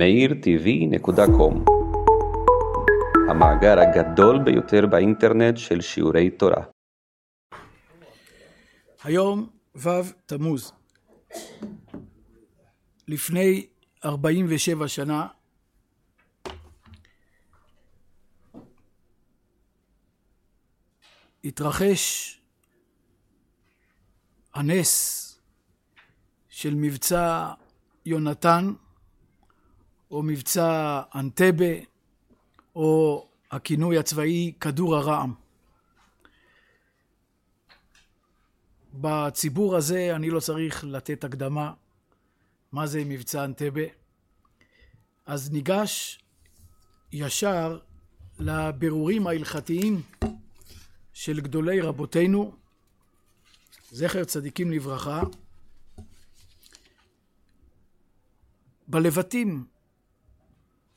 meirtv.com המאגר הגדול ביותר באינטרנט של שיעורי תורה. היום ו' תמוז. לפני 47 שנה התרחש הנס של מבצע יונתן, או מבצע אנטבה, או הכינוי הצבאי כדור הרעם. בציבור הזה אני לא צריך לתת הקדמה מה זה מבצע אנטבה. אז ניגש ישר לבירורים ההלכתיים של גדולי רבותינו, זכר צדיקים לברכה, בלבטים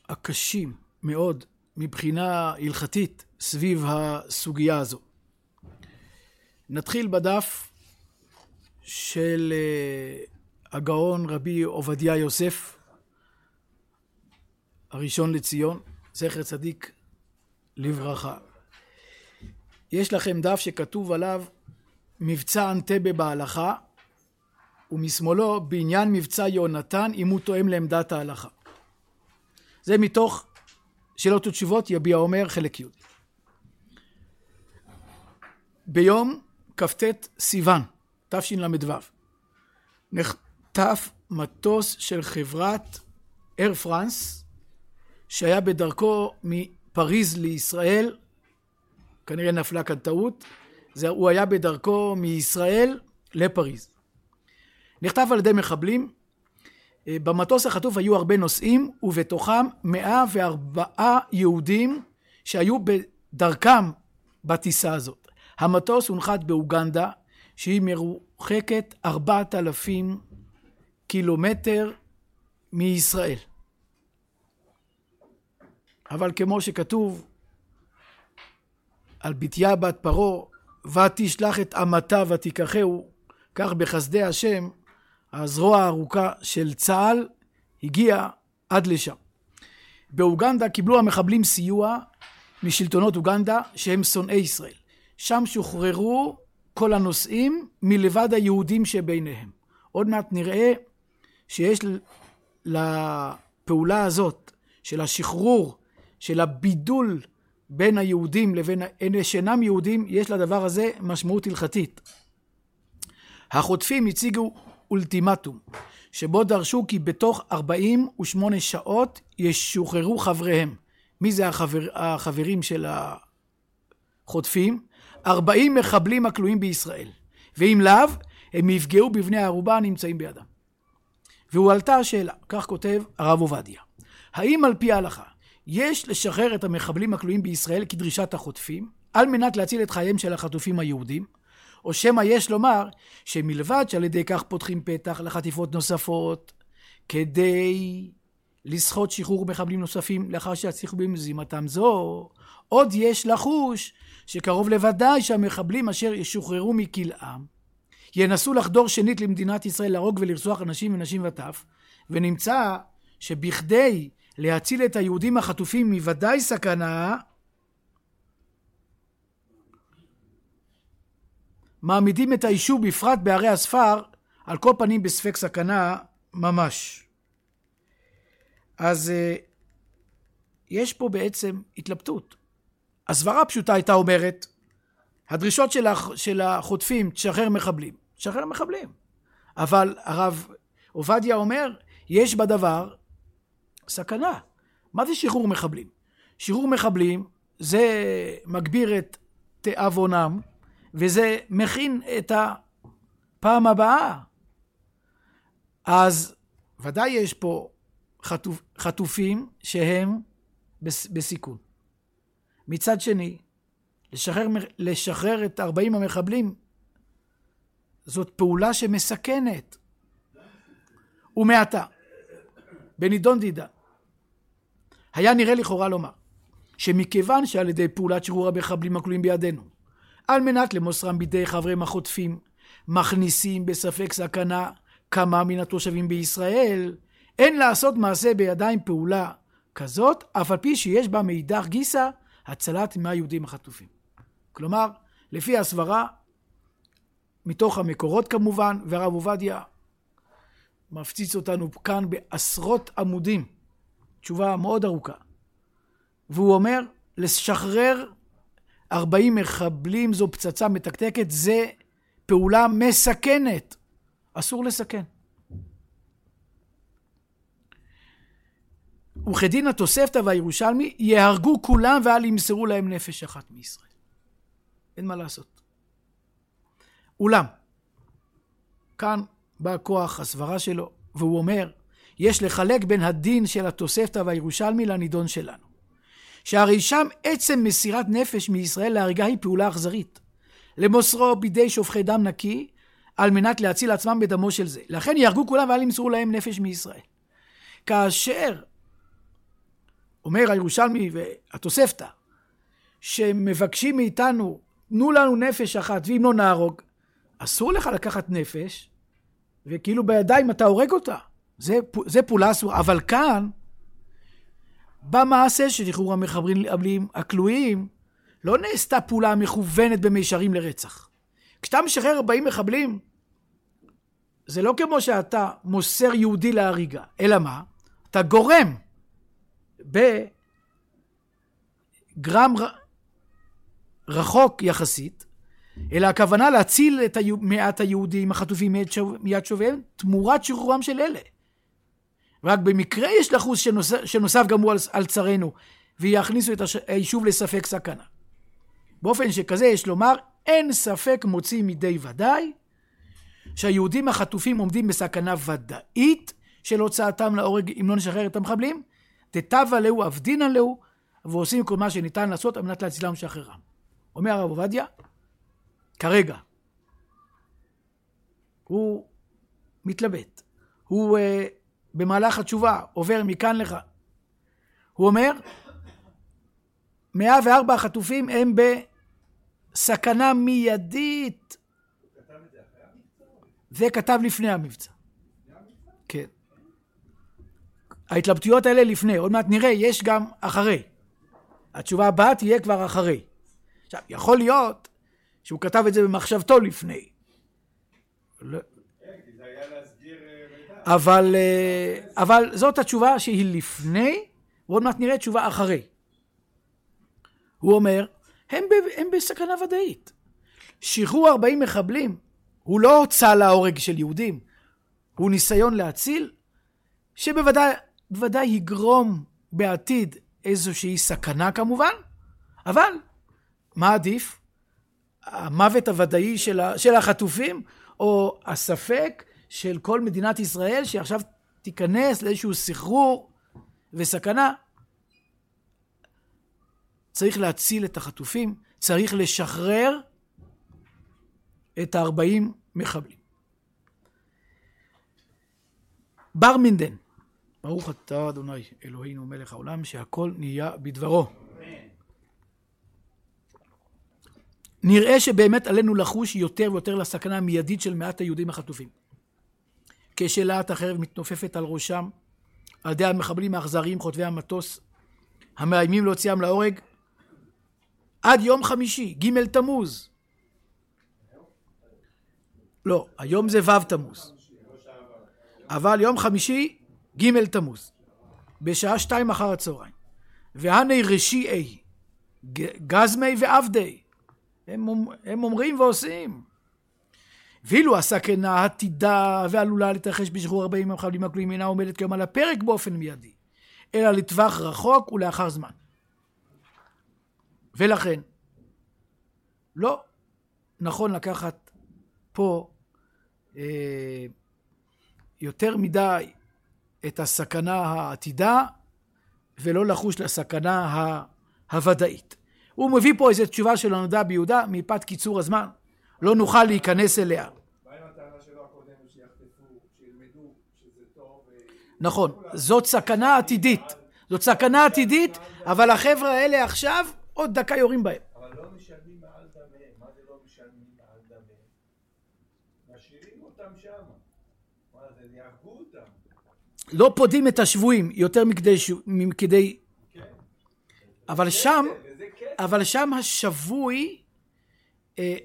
הקשים מאוד מבחינה הלכתית סביב הסוגיה הזו. נתחיל בדף של אה, הגאון רבי עובדיה יוסף, הראשון לציון, זכר צדיק לברכה. יש לכם דף שכתוב עליו מבצע אנטבה בהלכה, ומשמאלו בעניין מבצע יונתן אם הוא תואם לעמדת ההלכה. זה מתוך שאלות ותשובות יביע אומר חלק י'. ביום כ"ט סיוון תשל"ו נחטף מטוס של חברת אייר פרנס שהיה בדרכו מפריז לישראל. כנראה נפלה כאן טעות. זה, הוא היה בדרכו מישראל לפריז. נחטף על ידי מחבלים במטוס החטוף היו הרבה נוסעים ובתוכם 104 יהודים שהיו בדרכם בטיסה הזאת. המטוס הונחת באוגנדה שהיא מרוחקת 4,000 קילומטר מישראל. אבל כמו שכתוב על בתיה בת פרעה ותשלח את אמתה ותיקחהו כך בחסדי השם הזרוע הארוכה של צה"ל הגיעה עד לשם. באוגנדה קיבלו המחבלים סיוע משלטונות אוגנדה שהם שונאי ישראל. שם שוחררו כל הנוסעים מלבד היהודים שביניהם. עוד מעט נראה שיש לפעולה הזאת של השחרור, של הבידול בין היהודים לבין אלה שאינם יהודים, יש לדבר הזה משמעות הלכתית. החוטפים הציגו אולטימטום, שבו דרשו כי בתוך 48 שעות ישוחררו חבריהם. מי זה החבר, החברים של החוטפים? 40 מחבלים הכלואים בישראל, ואם לאו, הם יפגעו בבני הערובה הנמצאים בידם. והועלתה השאלה, כך כותב הרב עובדיה, האם על פי ההלכה יש לשחרר את המחבלים הכלואים בישראל כדרישת החוטפים, על מנת להציל את חייהם של החטופים היהודים, או שמא יש לומר שמלבד שעל ידי כך פותחים פתח לחטיפות נוספות כדי לסחוט שחרור מחבלים נוספים לאחר שיצליחו במזימתם זו, עוד יש לחוש שקרוב לוודאי שהמחבלים אשר ישוחררו מכלאם ינסו לחדור שנית למדינת ישראל להרוג ולרצוח אנשים ונשים וטף, ונמצא שבכדי להציל את היהודים החטופים מוודאי סכנה, מעמידים את היישוב בפרט בערי הספר על כל פנים בספק סכנה ממש. אז אה, יש פה בעצם התלבטות. הסברה הפשוטה הייתה אומרת, הדרישות של, הח, של החוטפים, תשחרר מחבלים. תשחרר מחבלים. אבל הרב עובדיה אומר, יש בדבר סכנה. מה זה שחרור מחבלים? שחרור מחבלים זה מגביר את תיאבונם, וזה מכין את הפעם הבאה. אז ודאי יש פה חטופ, חטופים שהם בסיכון. מצד שני, לשחרר, לשחרר את 40 המחבלים זאת פעולה שמסכנת. ומעתה, בנידון דידה, היה נראה לכאורה לומר שמכיוון שעל ידי פעולת שחרור המחבלים הכלואים בידינו על מנת למוסרם בידי חבריהם החוטפים, מכניסים בספק סכנה כמה מן התושבים בישראל, אין לעשות מעשה בידיים פעולה כזאת, אף על פי שיש בה מאידך גיסא הצלת מהיהודים החטופים. כלומר, לפי הסברה, מתוך המקורות כמובן, והרב עובדיה מפציץ אותנו כאן בעשרות עמודים, תשובה מאוד ארוכה. והוא אומר, לשחרר 40 מחבלים זו פצצה מתקתקת, זה פעולה מסכנת. אסור לסכן. וכדין התוספתא והירושלמי, יהרגו כולם ואל ימסרו להם נפש אחת מישראל. אין מה לעשות. אולם, כאן בא כוח הסברה שלו, והוא אומר, יש לחלק בין הדין של התוספתא והירושלמי לנידון שלנו. שהרי שם עצם מסירת נפש מישראל להריגה היא פעולה אכזרית. למוסרו בידי שופכי דם נקי, על מנת להציל עצמם בדמו של זה. לכן יהרגו כולם ואל ימסרו להם נפש מישראל. כאשר אומר הירושלמי והתוספתא, שמבקשים מאיתנו, תנו לנו נפש אחת, ואם לא נהרוג, אסור לך לקחת נפש, וכאילו בידיים אתה הורג אותה. זה, זה פעולה אסורה. אבל כאן, במעשה של שחרור המחבלים הכלואים, לא נעשתה פעולה מכוונת במישרים לרצח. כשאתה משחרר 40 מחבלים, זה לא כמו שאתה מוסר יהודי להריגה, אלא מה? אתה גורם בגרם רחוק יחסית, אלא הכוונה להציל את מעט היהודים החטופים מיד שוביהם תמורת שחרורם של אלה. רק במקרה יש לחוס שנוסף, שנוסף גם הוא על, על צרינו, ויכניסו את היישוב לספק סכנה. באופן שכזה יש לומר, אין ספק מוציא מידי ודאי, שהיהודים החטופים עומדים בסכנה ודאית של הוצאתם להורג אם לא נשחרר את המחבלים, דתבה להו אבדינן להו, ועושים כל מה שניתן לעשות על מנת להצילם ולשחררם. אומר הרב עובדיה, כרגע, הוא מתלבט, הוא uh, במהלך התשובה עובר מכאן לכאן. הוא אומר, 104 החטופים הם בסכנה מיידית. זה כתב לפני המבצע. כן. ההתלבטויות האלה לפני, עוד מעט נראה, יש גם אחרי. התשובה הבאה תהיה כבר אחרי. עכשיו, יכול להיות שהוא כתב את זה במחשבתו לפני. אבל, אה, אבל זאת התשובה שהיא לפני, ועוד מעט נראה תשובה אחרי. הוא אומר, הם, ב, הם בסכנה ודאית. שחרור 40 מחבלים הוא לא הוצאה להורג של יהודים, הוא ניסיון להציל, שבוודאי בוודאי יגרום בעתיד איזושהי סכנה כמובן, אבל מה עדיף? המוות הוודאי של, ה, של החטופים, או הספק של כל מדינת ישראל שעכשיו תיכנס לאיזשהו סחרור וסכנה. צריך להציל את החטופים, צריך לשחרר את ה-40 מחבלים. בר מינדן, ברוך אתה אדוני אלוהינו מלך העולם שהכל נהיה בדברו. נראה שבאמת עלינו לחוש יותר ויותר לסכנה המיידית של מעט היהודים החטופים. כשלהט החרב מתנופפת על ראשם, על ידי המחבלים האכזריים חוטבי המטוס, המאיימים להוציאם להורג, עד יום חמישי, ג' תמוז. לא, היום זה ו' תמוז. אבל יום חמישי, ג' תמוז, בשעה שתיים אחר הצהריים. והנה רשיעי, גזמי ועבדי, הם, הם אומרים ועושים. ואילו הסכנה עתידה ועלולה להתרחש בשחרור 40 המחבלים הכלואים אינה עומדת כיום על הפרק באופן מיידי, אלא לטווח רחוק ולאחר זמן. ולכן, לא נכון לקחת פה אה, יותר מדי את הסכנה העתידה ולא לחוש לסכנה הוודאית. הוא מביא פה איזו תשובה של הנודע ביהודה, מפאת קיצור הזמן, לא נוכל להיכנס אליה. נכון, זאת סכנה עתידית. זאת סכנה עתידית, אבל החבר'ה האלה עכשיו, עוד דקה יורים בהם. אבל לא משלמים מעל דמיהם. מה זה לא משלמים מעל דמיהם? משאירים אותם שם. מה זה, יהרגו אותם. לא פודים את השבויים יותר מכדי... ש- מכדי... אבל שם, וזה כן. אבל שם השבוי אה,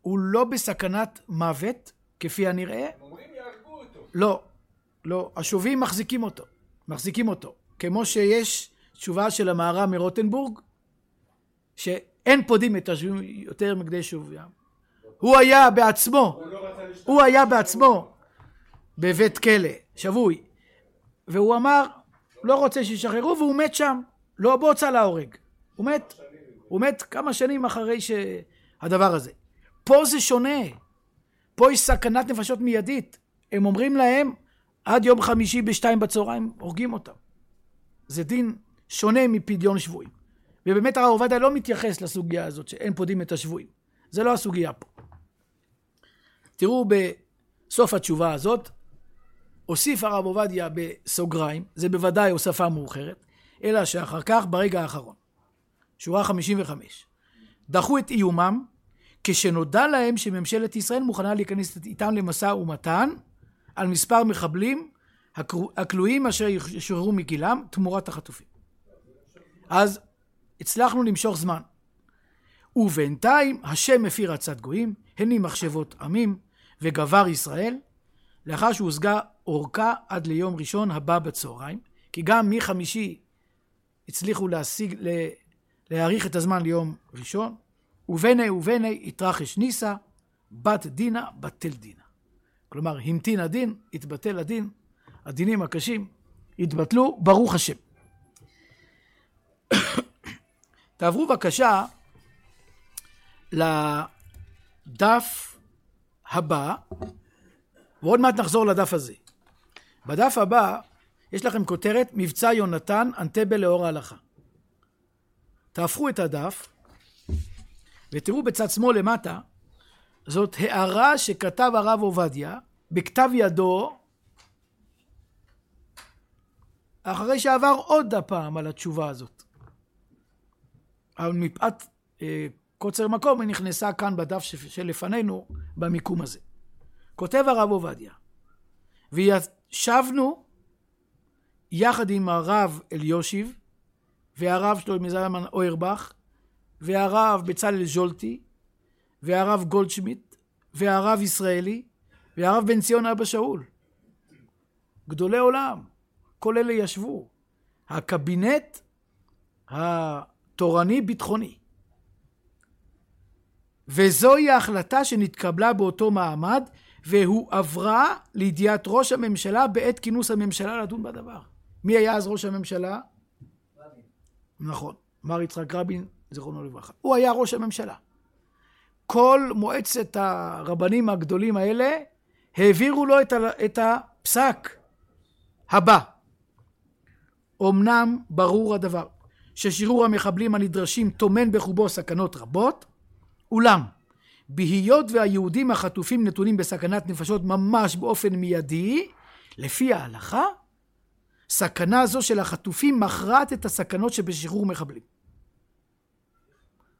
הוא לא בסכנת מוות, כפי הנראה. הם אומרים יהרגו אותו. לא, לא. השבויים מחזיקים אותו. מחזיקים אותו. כמו שיש תשובה של המהר"ם מרוטנבורג, שאין פודים את השבויים יותר מכדי שבויים. הוא היה בעצמו, הוא לא. הוא היה בעצמו בבית כלא, שבוי. והוא אמר, לא רוצה שישחררו, והוא מת שם. לא בהוצאה להורג. הוא מת. הוא מת כמה שנים אחרי שהדבר הזה. פה זה שונה. פה יש סכנת נפשות מיידית. הם אומרים להם, עד יום חמישי בשתיים בצהריים הורגים אותם. זה דין שונה מפדיון שבויים. ובאמת הרב עובדיה לא מתייחס לסוגיה הזאת שאין פודים את השבויים. זה לא הסוגיה פה. תראו בסוף התשובה הזאת, הוסיף הרב עובדיה בסוגריים, זה בוודאי הוספה מאוחרת, אלא שאחר כך ברגע האחרון, שורה 55, דחו את איומם כשנודע להם שממשלת ישראל מוכנה להיכנס איתם למשא ומתן על מספר מחבלים הכלו- הכלואים אשר ישוחררו מגילם תמורת החטופים. אז הצלחנו למשוך זמן. ובינתיים השם הפיר עצת גויים, הניב מחשבות עמים, וגבר ישראל, לאחר שהושגה אורכה עד ליום ראשון הבא בצהריים, כי גם מחמישי הצליחו להשיג, להאריך את הזמן ליום ראשון, ובני ובני התרחש ניסה, בת דינה בטל דינה. כלומר, המתין הדין, התבטל הדין, הדינים הקשים התבטלו, ברוך השם. תעברו בבקשה לדף הבא, ועוד מעט נחזור לדף הזה. בדף הבא יש לכם כותרת מבצע יונתן אנטבה לאור ההלכה. תהפכו את הדף ותראו בצד שמאל למטה, זאת הערה שכתב הרב עובדיה בכתב ידו אחרי שעבר עוד הפעם על התשובה הזאת. אבל מפאת אה, קוצר מקום היא נכנסה כאן בדף שלפנינו במיקום הזה. כותב הרב עובדיה, וישבנו יחד עם הרב אליושיב והרב שלמה זלמן אוירבך והרב בצלאל ז'ולטי והרב גולדשמיט והרב ישראלי והרב בן ציון אבא שאול. גדולי עולם, כל אלה ישבו. הקבינט התורני-ביטחוני. וזוהי ההחלטה שנתקבלה באותו מעמד, והועברה לידיעת ראש הממשלה בעת כינוס הממשלה לדון בדבר. מי היה אז ראש הממשלה? נכון, מר יצחק רבין, זיכרונו לברכה. הוא היה ראש הממשלה. כל מועצת הרבנים הגדולים האלה העבירו לו את, ה- את הפסק הבא. אמנם ברור הדבר ששחרור המחבלים הנדרשים טומן בחובו סכנות רבות, אולם בהיות והיהודים החטופים נתונים בסכנת נפשות ממש באופן מיידי, לפי ההלכה, סכנה זו של החטופים מכרעת את הסכנות שבשחרור מחבלים.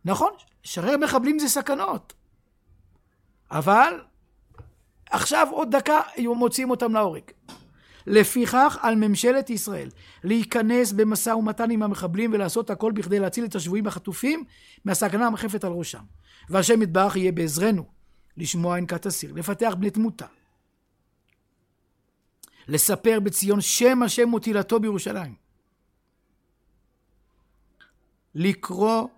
נכון, לשחרר מחבלים זה סכנות. אבל עכשיו עוד דקה מוציאים אותם להורג. לפיכך על ממשלת ישראל להיכנס במשא ומתן עם המחבלים ולעשות הכל בכדי להציל את השבויים החטופים מהסכנה המחפת על ראשם. והשם יתברך יהיה בעזרנו לשמוע ענקת הסיר, לפתח בני תמותה. לספר בציון שם השם ותהילתו בירושלים. לקרוא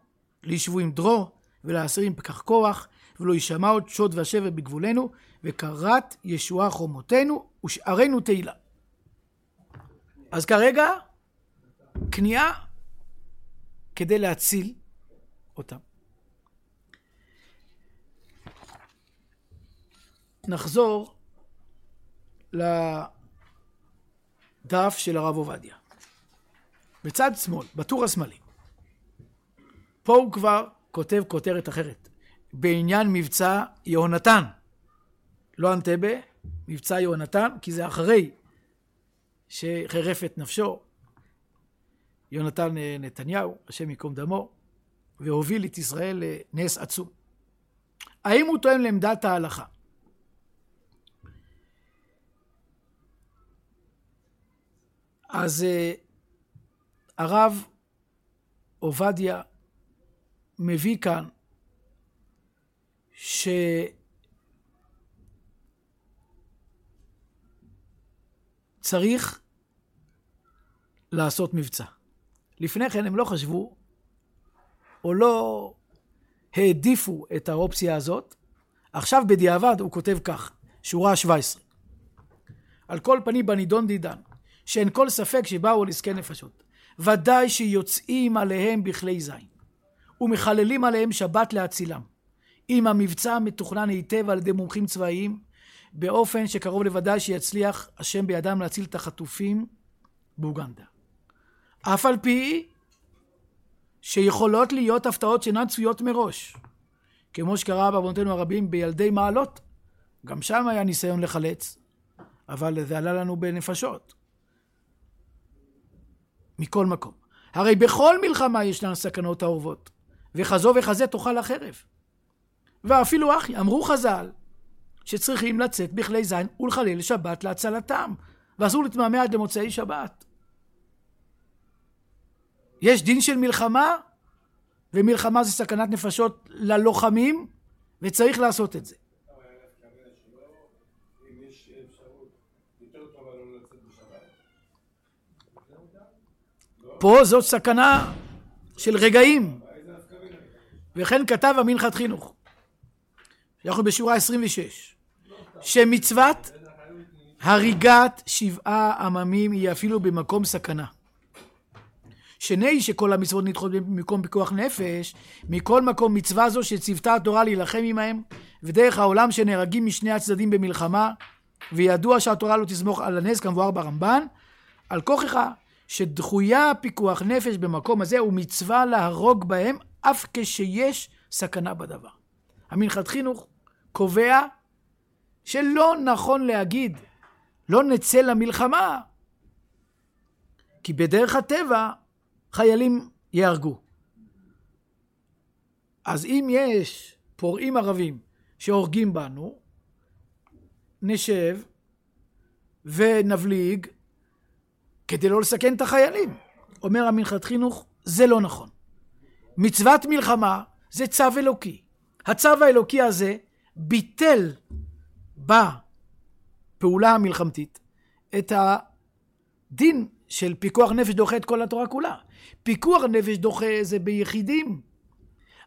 לישבויים דרור ולאסירים פקח כוח ולא יישמע עוד שוד ושבר בגבולנו וקרת ישועה חומותינו ושערינו תהילה. אז כרגע כניעה כדי להציל אותם. נחזור לדף של הרב עובדיה. בצד שמאל, בטור השמאלי. פה הוא כבר כותב כותרת אחרת. בעניין מבצע יהונתן. לא אנטבה, מבצע יהונתן, כי זה אחרי שחירף את נפשו יונתן אה, נתניהו, השם ייקום דמו, והוביל את ישראל לנס עצום. האם הוא תואם לעמדת ההלכה? אז אה, הרב עובדיה מביא כאן שצריך לעשות מבצע. לפני כן הם לא חשבו, או לא העדיפו את האופציה הזאת. עכשיו בדיעבד הוא כותב כך, שורה 17. על כל פנים בנידון דידן, שאין כל ספק שבאו על עסקי נפשות. ודאי שיוצאים עליהם בכלי זין, ומחללים עליהם שבת להצילם. אם המבצע מתוכנן היטב על ידי מומחים צבאיים, באופן שקרוב לוודאי שיצליח השם בידם להציל את החטופים באוגנדה. אף על פי שיכולות להיות הפתעות שאינן צפויות מראש, כמו שקרה בעוונותינו הרבים בילדי מעלות. גם שם היה ניסיון לחלץ, אבל זה עלה לנו בנפשות. מכל מקום. הרי בכל מלחמה ישנן סכנות האורבות, וחזו וחזה תאכל החרב. ואפילו אחי, אמרו חז"ל, שצריכים לצאת בכלי זין ולחלל שבת להצלתם, ואסור להתמהמה עד למוצאי שבת. יש דין של מלחמה, ומלחמה זה סכנת נפשות ללוחמים, וצריך לעשות את זה. פה זאת סכנה של רגעים. וכן כתב המנחת חינוך. אנחנו בשורה 26. שמצוות הריגת שבעה עממים היא אפילו במקום סכנה. שני שכל המצוות נדחות במקום פיקוח נפש, מכל מקום מצווה זו שציוותה התורה להילחם עמהם, ודרך העולם שנהרגים משני הצדדים במלחמה, וידוע שהתורה לא תסמוך על הנס כמבואר ברמב"ן, על כוכך שדחויה פיקוח נפש במקום הזה ומצווה להרוג בהם אף כשיש סכנה בדבר. המנחת חינוך קובע שלא נכון להגיד לא נצא למלחמה כי בדרך הטבע חיילים ייהרגו. אז אם יש פורעים ערבים שהורגים בנו, נשב ונבליג כדי לא לסכן את החיילים. אומר המנחת חינוך, זה לא נכון. מצוות מלחמה זה צו אלוקי. הצו האלוקי הזה ביטל בפעולה המלחמתית את הדין של פיקוח נפש דוחה את כל התורה כולה. פיקוח נפש דוחה זה ביחידים.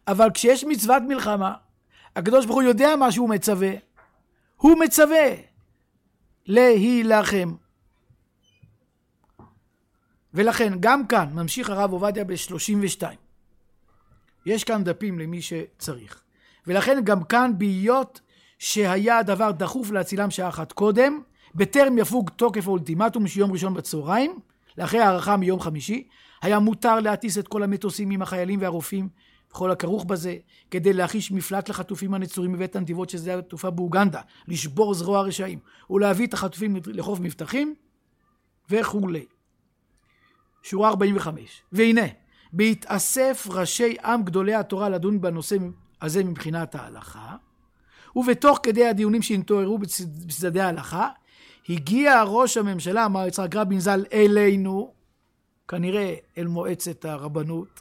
אבל כשיש מצוות מלחמה, הקדוש ברוך הוא יודע מה שהוא מצווה. הוא מצווה להילחם. ולכן גם כאן ממשיך הרב עובדיה ב-32. יש כאן דפים למי שצריך. ולכן גם כאן בהיות שהיה הדבר דחוף להצילם שעה אחת קודם, בטרם יפוג תוקף האולטימטום שיום ראשון בצהריים, לאחרי הערכה מיום חמישי, היה מותר להטיס את כל המטוסים עם החיילים והרופאים וכל הכרוך בזה, כדי להחיש מפלט לחטופים הנצורים בבית הנתיבות שזה התעופה באוגנדה, לשבור זרוע רשעים, ולהביא את החטופים לחוף מבטחים וכולי. שורה 45. והנה, בהתאסף ראשי עם גדולי התורה לדון בנושא הזה מבחינת ההלכה, ובתוך כדי הדיונים שהתעוררו בצדדי ההלכה, הגיע ראש הממשלה, מר יצחק רבין ז"ל, אלינו, כנראה אל מועצת הרבנות,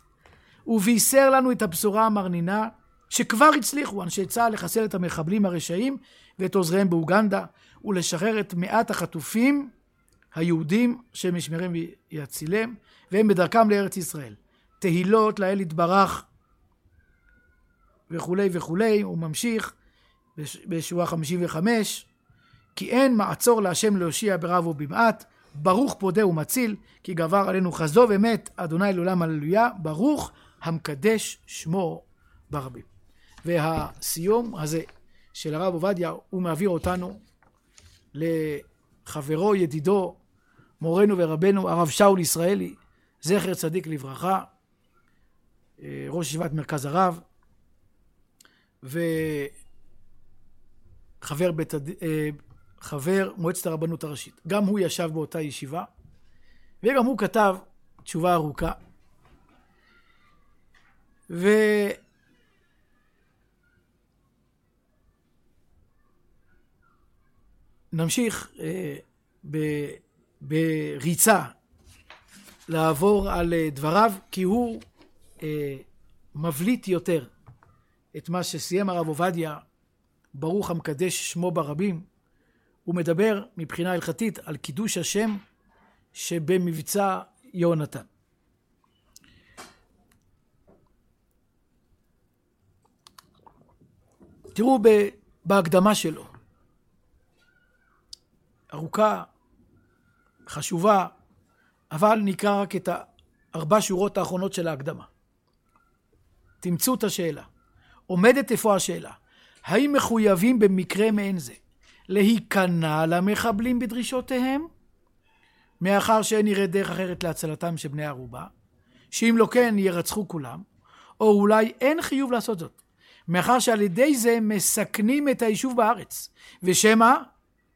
ובישר לנו את הבשורה המרנינה שכבר הצליחו אנשי צה"ל לחסל את המחבלים הרשעים ואת עוזריהם באוגנדה ולשחרר את מעט החטופים היהודים השם ישמרם ויצילם והם בדרכם לארץ ישראל. תהילות לאל יתברך וכולי וכולי, הוא ממשיך בשורה 55 כי אין מעצור להשם להושיע ברב ובמעט, ברוך פודה ומציל, כי גבר עלינו חסדו ומת, אדוני לעולם הללויה, ברוך המקדש שמו ברבים. והסיום הזה של הרב עובדיה, הוא מעביר אותנו לחברו, ידידו, מורנו ורבנו, הרב שאול ישראלי, זכר צדיק לברכה, ראש ישיבת מרכז הרב, וחבר בית, אה, חבר מועצת הרבנות הראשית. גם הוא ישב באותה ישיבה, וגם הוא כתב תשובה ארוכה. ו... נמשיך אה, ב, בריצה לעבור על אה, דבריו, כי הוא אה, מבליט יותר את מה שסיים הרב עובדיה, ברוך המקדש שמו ברבים. הוא מדבר מבחינה הלכתית על קידוש השם שבמבצע יהונתן. תראו בהקדמה שלו, ארוכה, חשובה, אבל נקרא רק את הארבע שורות האחרונות של ההקדמה. תמצאו את השאלה. עומדת איפה השאלה? האם מחויבים במקרה מעין זה להיכנע למחבלים בדרישותיהם, מאחר שאין נראה דרך אחרת להצלתם של בני ערובה, שאם לא כן ירצחו כולם, או אולי אין חיוב לעשות זאת, מאחר שעל ידי זה מסכנים את היישוב בארץ, ושמא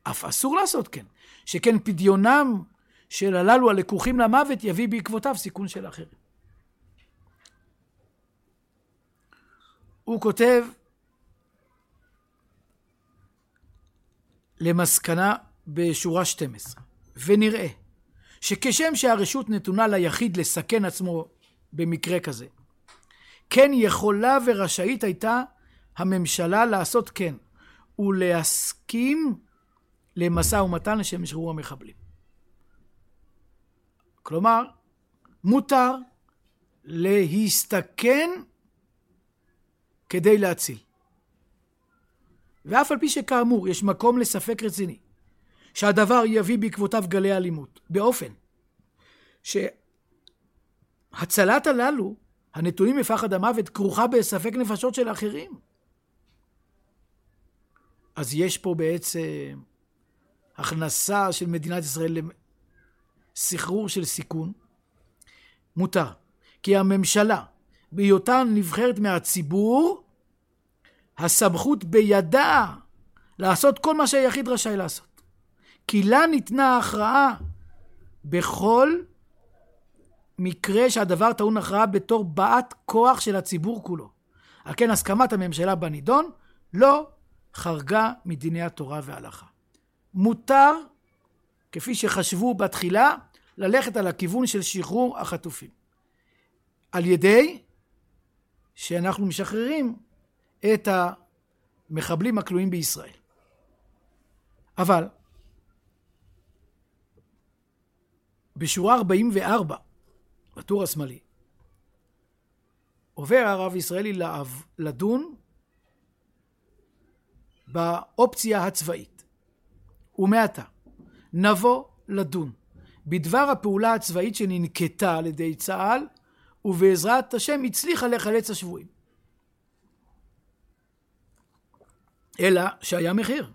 אף אסור לעשות כן, שכן פדיונם של הללו הלקוחים למוות יביא בעקבותיו סיכון של אחרים. הוא כותב למסקנה בשורה 12, ונראה שכשם שהרשות נתונה ליחיד לסכן עצמו במקרה כזה, כן יכולה ורשאית הייתה הממשלה לעשות כן, ולהסכים למשא ומתן לשם שחרור המחבלים. כלומר, מותר להסתכן כדי להציל. ואף על פי שכאמור יש מקום לספק רציני שהדבר יביא בעקבותיו גלי אלימות, באופן שהצלת הללו הנתונים מפחד המוות כרוכה בספק נפשות של אחרים. אז יש פה בעצם הכנסה של מדינת ישראל לסחרור של סיכון. מותר. כי הממשלה, בהיותה נבחרת מהציבור, הסמכות בידה לעשות כל מה שהיחיד רשאי לעשות. כי לה ניתנה הכרעה בכל מקרה שהדבר טעון הכרעה בתור באת כוח של הציבור כולו. על כן הסכמת הממשלה בנידון לא חרגה מדיני התורה וההלכה. מותר, כפי שחשבו בתחילה, ללכת על הכיוון של שחרור החטופים. על ידי שאנחנו משחררים את המחבלים הכלואים בישראל. אבל בשורה 44 בטור השמאלי, עובר הרב ישראלי לדון באופציה הצבאית. ומעתה נבוא לדון בדבר הפעולה הצבאית שננקטה על ידי צה"ל ובעזרת השם הצליחה לחלץ השבויים. אלא שהיה מחיר.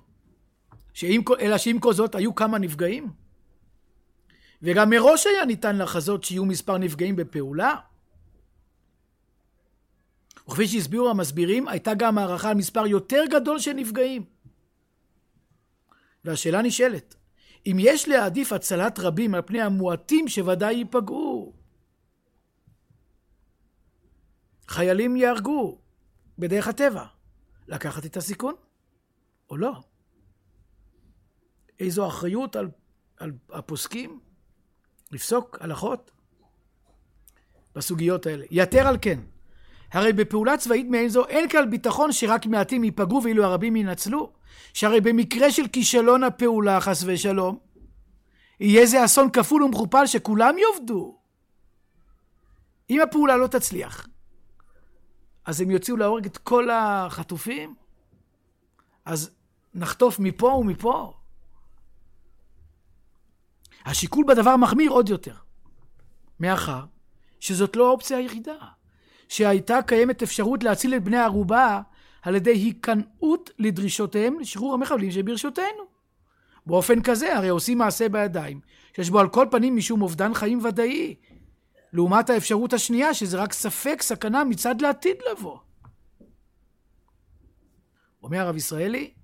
שעם, אלא שעם כל זאת היו כמה נפגעים. וגם מראש היה ניתן לחזות שיהיו מספר נפגעים בפעולה. וכפי שהסבירו המסבירים, הייתה גם הערכה על מספר יותר גדול של נפגעים. והשאלה נשאלת, אם יש להעדיף הצלת רבים על פני המועטים שוודאי ייפגעו, חיילים יהרגו בדרך הטבע, לקחת את הסיכון או לא? איזו אחריות על, על הפוסקים לפסוק הלכות בסוגיות האלה. יתר על כן, הרי בפעולה צבאית מעין זו אין כלל ביטחון שרק מעטים ייפגעו ואילו הרבים ינצלו. שהרי במקרה של כישלון הפעולה, חס ושלום, יהיה זה אסון כפול ומכופל שכולם יאבדו. אם הפעולה לא תצליח, אז הם יוציאו להורג את כל החטופים? אז נחטוף מפה ומפה? השיקול בדבר מחמיר עוד יותר, מאחר שזאת לא האופציה היחידה, שהייתה קיימת אפשרות להציל את בני הערובה על ידי היכנעות לדרישותיהם לשחרור המחבלים שברשותנו. באופן כזה הרי עושים מעשה בידיים, שיש בו על כל פנים משום אובדן חיים ודאי, לעומת האפשרות השנייה שזה רק ספק סכנה מצד לעתיד לבוא. אומר הרב ישראלי,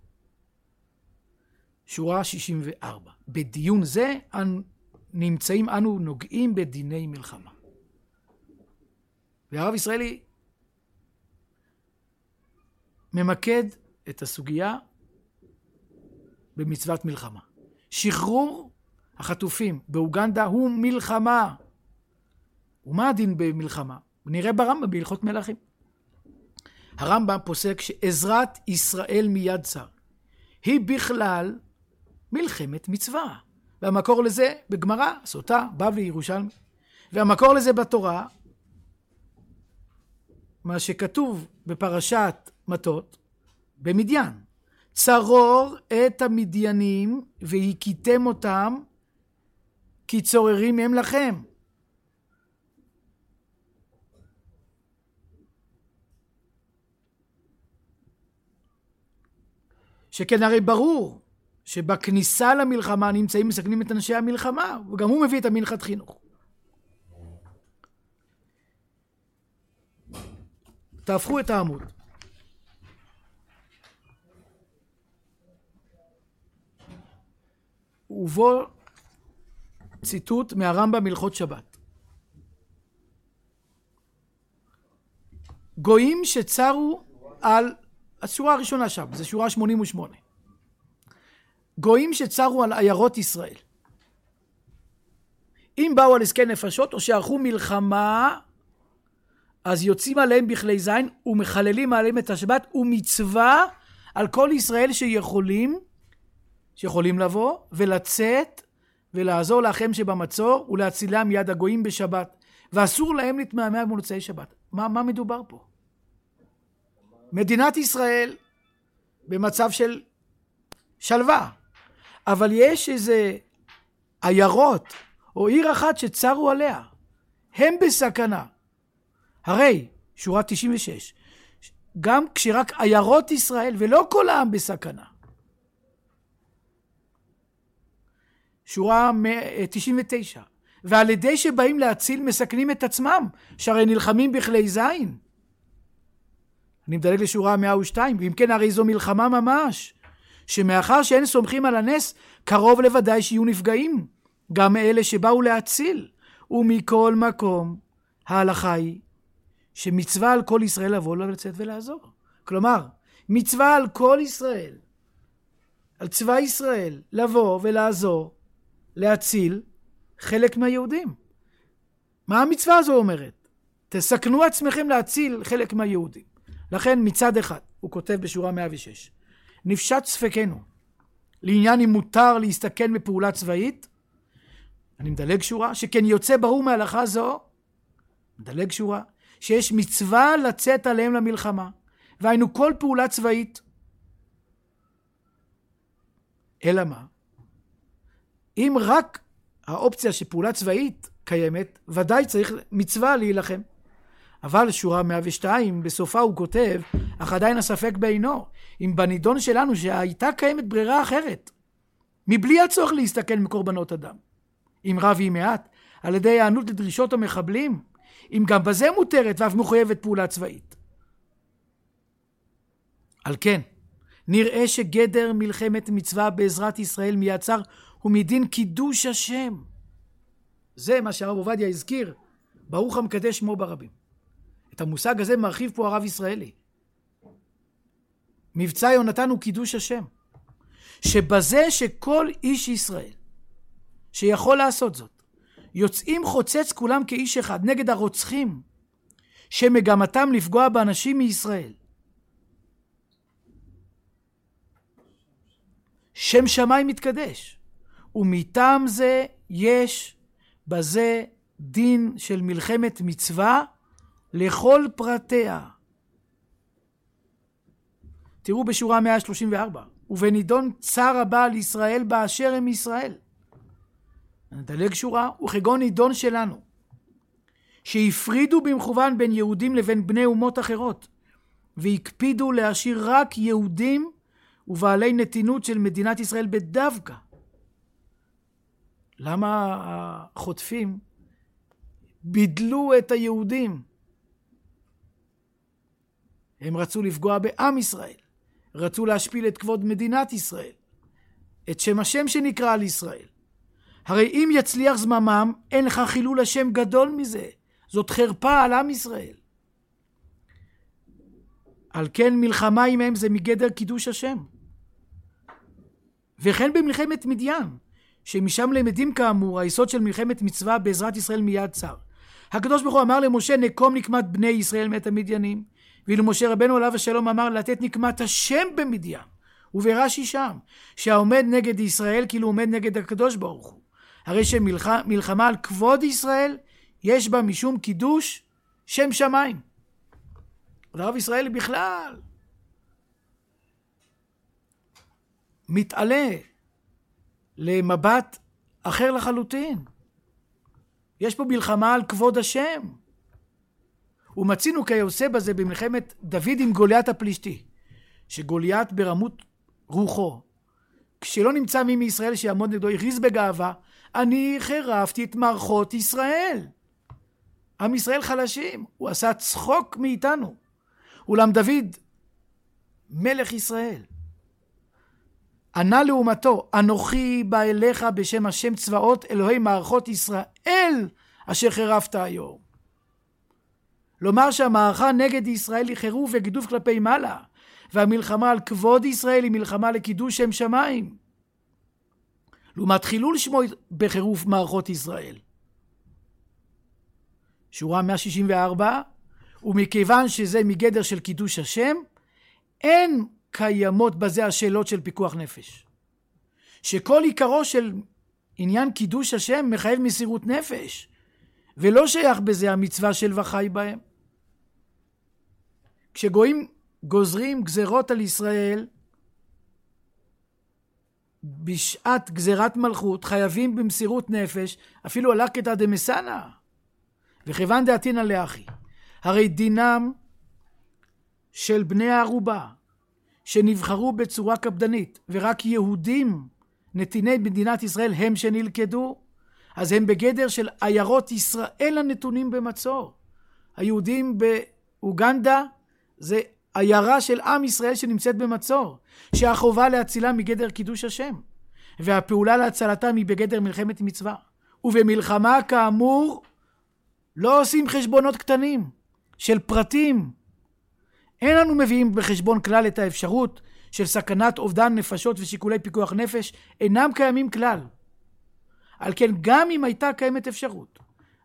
שורה 64. בדיון זה נמצאים אנו נוגעים בדיני מלחמה. והרב ישראלי ממקד את הסוגיה במצוות מלחמה. שחרור החטופים באוגנדה הוא מלחמה. ומה הדין במלחמה? נראה ברמב"ם בהלכות מלכים. הרמב"ם פוסק שעזרת ישראל מיד צר היא בכלל מלחמת מצווה. והמקור לזה בגמרא, סוטה, בבלי, ירושלמי. והמקור לזה בתורה, מה שכתוב בפרשת מטות, במדיין. צרור את המדיינים והכיתם אותם כי צוררים הם לכם. שכן הרי ברור שבכניסה למלחמה נמצאים מסכנים את אנשי המלחמה, וגם הוא מביא את המנחת חינוך. תהפכו את העמוד. ובו ציטוט מהרמב"ם הלכות שבת. גויים שצרו על, השורה הראשונה שם, זה שורה 88. גויים שצרו על עיירות ישראל. אם באו על עסקי נפשות או שערכו מלחמה, אז יוצאים עליהם בכלי זין ומחללים עליהם את השבת ומצווה על כל ישראל שיכולים, שיכולים לבוא ולצאת ולעזור לאחיהם שבמצור ולהצילם מיד הגויים בשבת. ואסור להם להתמהמה במוצאי שבת. מה, מה מדובר פה? מדינת ישראל במצב של שלווה, אבל יש איזה עיירות או עיר אחת שצרו עליה, הם בסכנה. הרי, שורה 96, גם כשרק עיירות ישראל ולא כל העם בסכנה. שורה 99, ועל ידי שבאים להציל מסכנים את עצמם, שהרי נלחמים בכלי זין. אני מדלג לשורה 102, ואם כן הרי זו מלחמה ממש. שמאחר שאין סומכים על הנס, קרוב לוודאי שיהיו נפגעים, גם אלה שבאו להציל. ומכל מקום, ההלכה היא שמצווה על כל ישראל לבוא לו לצאת ולעזור. כלומר, מצווה על כל ישראל, על צבא ישראל, לבוא ולעזור, להציל חלק מהיהודים. מה המצווה הזו אומרת? תסכנו עצמכם להציל חלק מהיהודים. לכן מצד אחד, הוא כותב בשורה 106, נפשט ספקנו לעניין אם מותר להסתכן בפעולה צבאית, אני מדלג שורה, שכן יוצא ברור מהלכה זו, מדלג שורה, שיש מצווה לצאת עליהם למלחמה, והיינו כל פעולה צבאית. אלא מה? אם רק האופציה שפעולה צבאית קיימת, ודאי צריך מצווה להילחם. אבל שורה 102, בסופה הוא כותב, אך עדיין הספק בעינו, אם בנידון שלנו שהייתה קיימת ברירה אחרת, מבלי הצורך להסתכן מקורבנות אדם, אם רב היא מעט, על ידי היענות לדרישות המחבלים, אם גם בזה מותרת ואף מחויבת פעולה צבאית. על כן, נראה שגדר מלחמת מצווה בעזרת ישראל מיצר הוא מדין קידוש השם. זה מה שהרב עובדיה הזכיר, ברוך המקדש שמו ברבים. את המושג הזה מרחיב פה הרב ישראלי. מבצע יונתן הוא קידוש השם. שבזה שכל איש ישראל שיכול לעשות זאת, יוצאים חוצץ כולם כאיש אחד נגד הרוצחים שמגמתם לפגוע באנשים מישראל. שם שמיים מתקדש. ומטעם זה יש בזה דין של מלחמת מצווה לכל פרטיה. תראו בשורה 134, ובנידון צר הבא על ישראל באשר הם ישראל. נדלג שורה, וכגון נידון שלנו, שהפרידו במכוון בין יהודים לבין בני אומות אחרות, והקפידו להשאיר רק יהודים ובעלי נתינות של מדינת ישראל בדווקא. למה החוטפים בידלו את היהודים? הם רצו לפגוע בעם ישראל, רצו להשפיל את כבוד מדינת ישראל, את שם השם שנקרא על ישראל. הרי אם יצליח זממם, אין לך חילול השם גדול מזה. זאת חרפה על עם ישראל. על כן מלחמה עמהם זה מגדר קידוש השם. וכן במלחמת מדיין, שמשם למדים כאמור היסוד של מלחמת מצווה בעזרת ישראל מיד צר. הקדוש ברוך הוא אמר למשה נקום נקמת בני ישראל מאת המדיינים ואילו משה רבנו עליו השלום אמר לתת נקמת השם במדיין וברש"י שם שהעומד נגד ישראל כאילו עומד נגד הקדוש ברוך הוא הרי שמלחמה על כבוד ישראל יש בה משום קידוש שם שמיים. הרב ישראל בכלל מתעלה למבט אחר לחלוטין. יש פה מלחמה על כבוד השם. ומצינו כיוסה בזה במלחמת דוד עם גוליית הפלישתי, שגוליית ברמות רוחו, כשלא נמצא מי מישראל שיעמוד נגדו, הכריז בגאווה, אני חירפתי את מערכות ישראל. עם ישראל חלשים, הוא עשה צחוק מאיתנו. אולם דוד, מלך ישראל, ענה לעומתו, אנוכי בא אליך בשם השם צבאות אלוהי מערכות ישראל אשר חירפת היום. לומר שהמערכה נגד ישראל היא חירוף וגידוף כלפי מעלה, והמלחמה על כבוד ישראל היא מלחמה לקידוש שם שמיים. לעומת חילול שמו בחירוף מערכות ישראל. שורה 164, ומכיוון שזה מגדר של קידוש השם, אין קיימות בזה השאלות של פיקוח נפש. שכל עיקרו של עניין קידוש השם מחייב מסירות נפש, ולא שייך בזה המצווה של וחי בהם. כשגויים גוזרים גזרות על ישראל, בשעת גזירת מלכות חייבים במסירות נפש אפילו עלה כתא דמסנא וכיוון דעתינא לאחי הרי דינם של בני הערובה שנבחרו בצורה קפדנית ורק יהודים נתיני מדינת ישראל הם שנלכדו אז הם בגדר של עיירות ישראל הנתונים במצור. היהודים באוגנדה זה עיירה של עם ישראל שנמצאת במצור, שהחובה להצילה מגדר קידוש השם, והפעולה להצלתם היא בגדר מלחמת מצווה. ובמלחמה כאמור לא עושים חשבונות קטנים של פרטים. אין אנו מביאים בחשבון כלל את האפשרות של סכנת אובדן נפשות ושיקולי פיקוח נפש אינם קיימים כלל. על כן גם אם הייתה קיימת אפשרות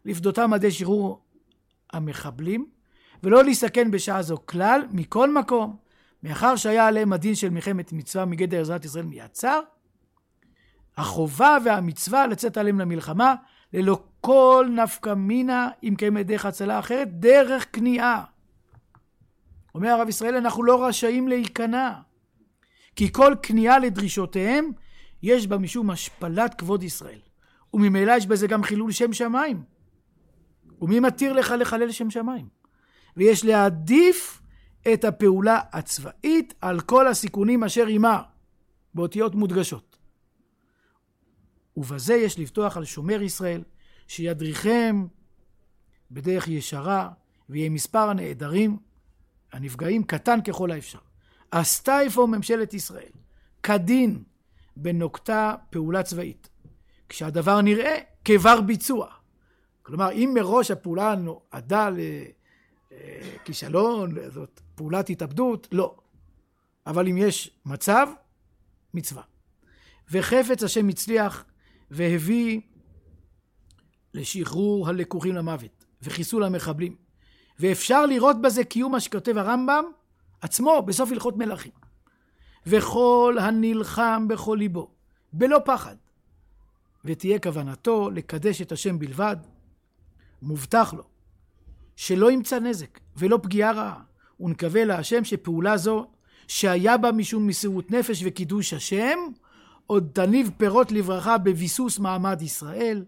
לפדותם עדי שחרור המחבלים, ולא להסתכן בשעה זו כלל, מכל מקום, מאחר שהיה עליהם הדין של מלחמת מצווה מגדר עזרת ישראל מיצר, החובה והמצווה לצאת עליהם למלחמה, ללא כל נפקא מינה, אם קיימת דרך הצלה אחרת, דרך כניעה. אומר הרב ישראל, אנחנו לא רשאים להיכנע, כי כל כניעה לדרישותיהם, יש בה משום השפלת כבוד ישראל, וממילא יש בזה גם חילול שם שמיים. ומי מתיר לך לחלל שם שמיים? ויש להעדיף את הפעולה הצבאית על כל הסיכונים אשר עימה, באותיות מודגשות. ובזה יש לפתוח על שומר ישראל, שידריכם בדרך ישרה, ויהיה מספר הנעדרים, הנפגעים, קטן ככל האפשר. עשתה אפוא ממשלת ישראל, כדין, בנוקטה פעולה צבאית. כשהדבר נראה כבר ביצוע. כלומר, אם מראש הפעולה נועדה כישלון, זאת פעולת התאבדות, לא. אבל אם יש מצב, מצווה. וחפץ השם הצליח והביא לשחרור הלקוחים למוות וחיסול המחבלים. ואפשר לראות בזה קיום מה שכותב הרמב"ם עצמו בסוף הלכות מלכים. וכל הנלחם בכל ליבו, בלא פחד, ותהיה כוונתו לקדש את השם בלבד, מובטח לו שלא ימצא נזק ולא פגיעה רעה, ונקווה להשם שפעולה זו, שהיה בה משום מסירות נפש וקידוש השם, עוד תניב פירות לברכה בביסוס מעמד ישראל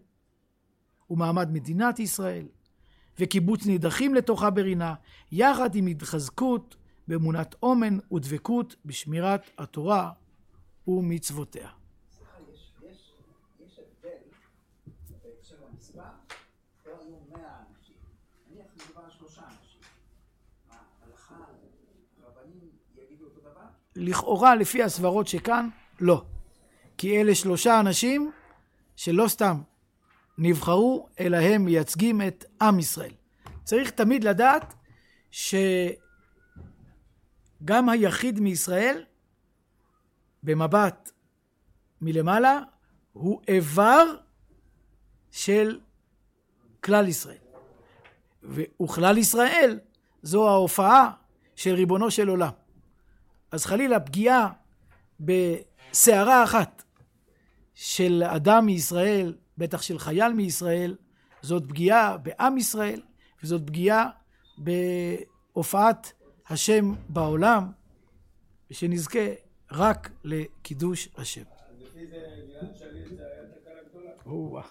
ומעמד מדינת ישראל, וקיבוץ נידחים לתוכה ברינה, יחד עם התחזקות באמונת אומן ודבקות בשמירת התורה ומצוותיה. לכאורה, לפי הסברות שכאן, לא. כי אלה שלושה אנשים שלא סתם נבחרו, אלא הם מייצגים את עם ישראל. צריך תמיד לדעת שגם היחיד מישראל, במבט מלמעלה, הוא איבר של כלל ישראל. וכלל ישראל זו ההופעה של ריבונו של עולם. אז חלילה פגיעה בסערה אחת של אדם מישראל, בטח של חייל מישראל, זאת פגיעה בעם ישראל וזאת פגיעה בהופעת השם בעולם, ושנזכה רק לקידוש השם. לפי זה גלעד שליט זה היה תקלה גדולה.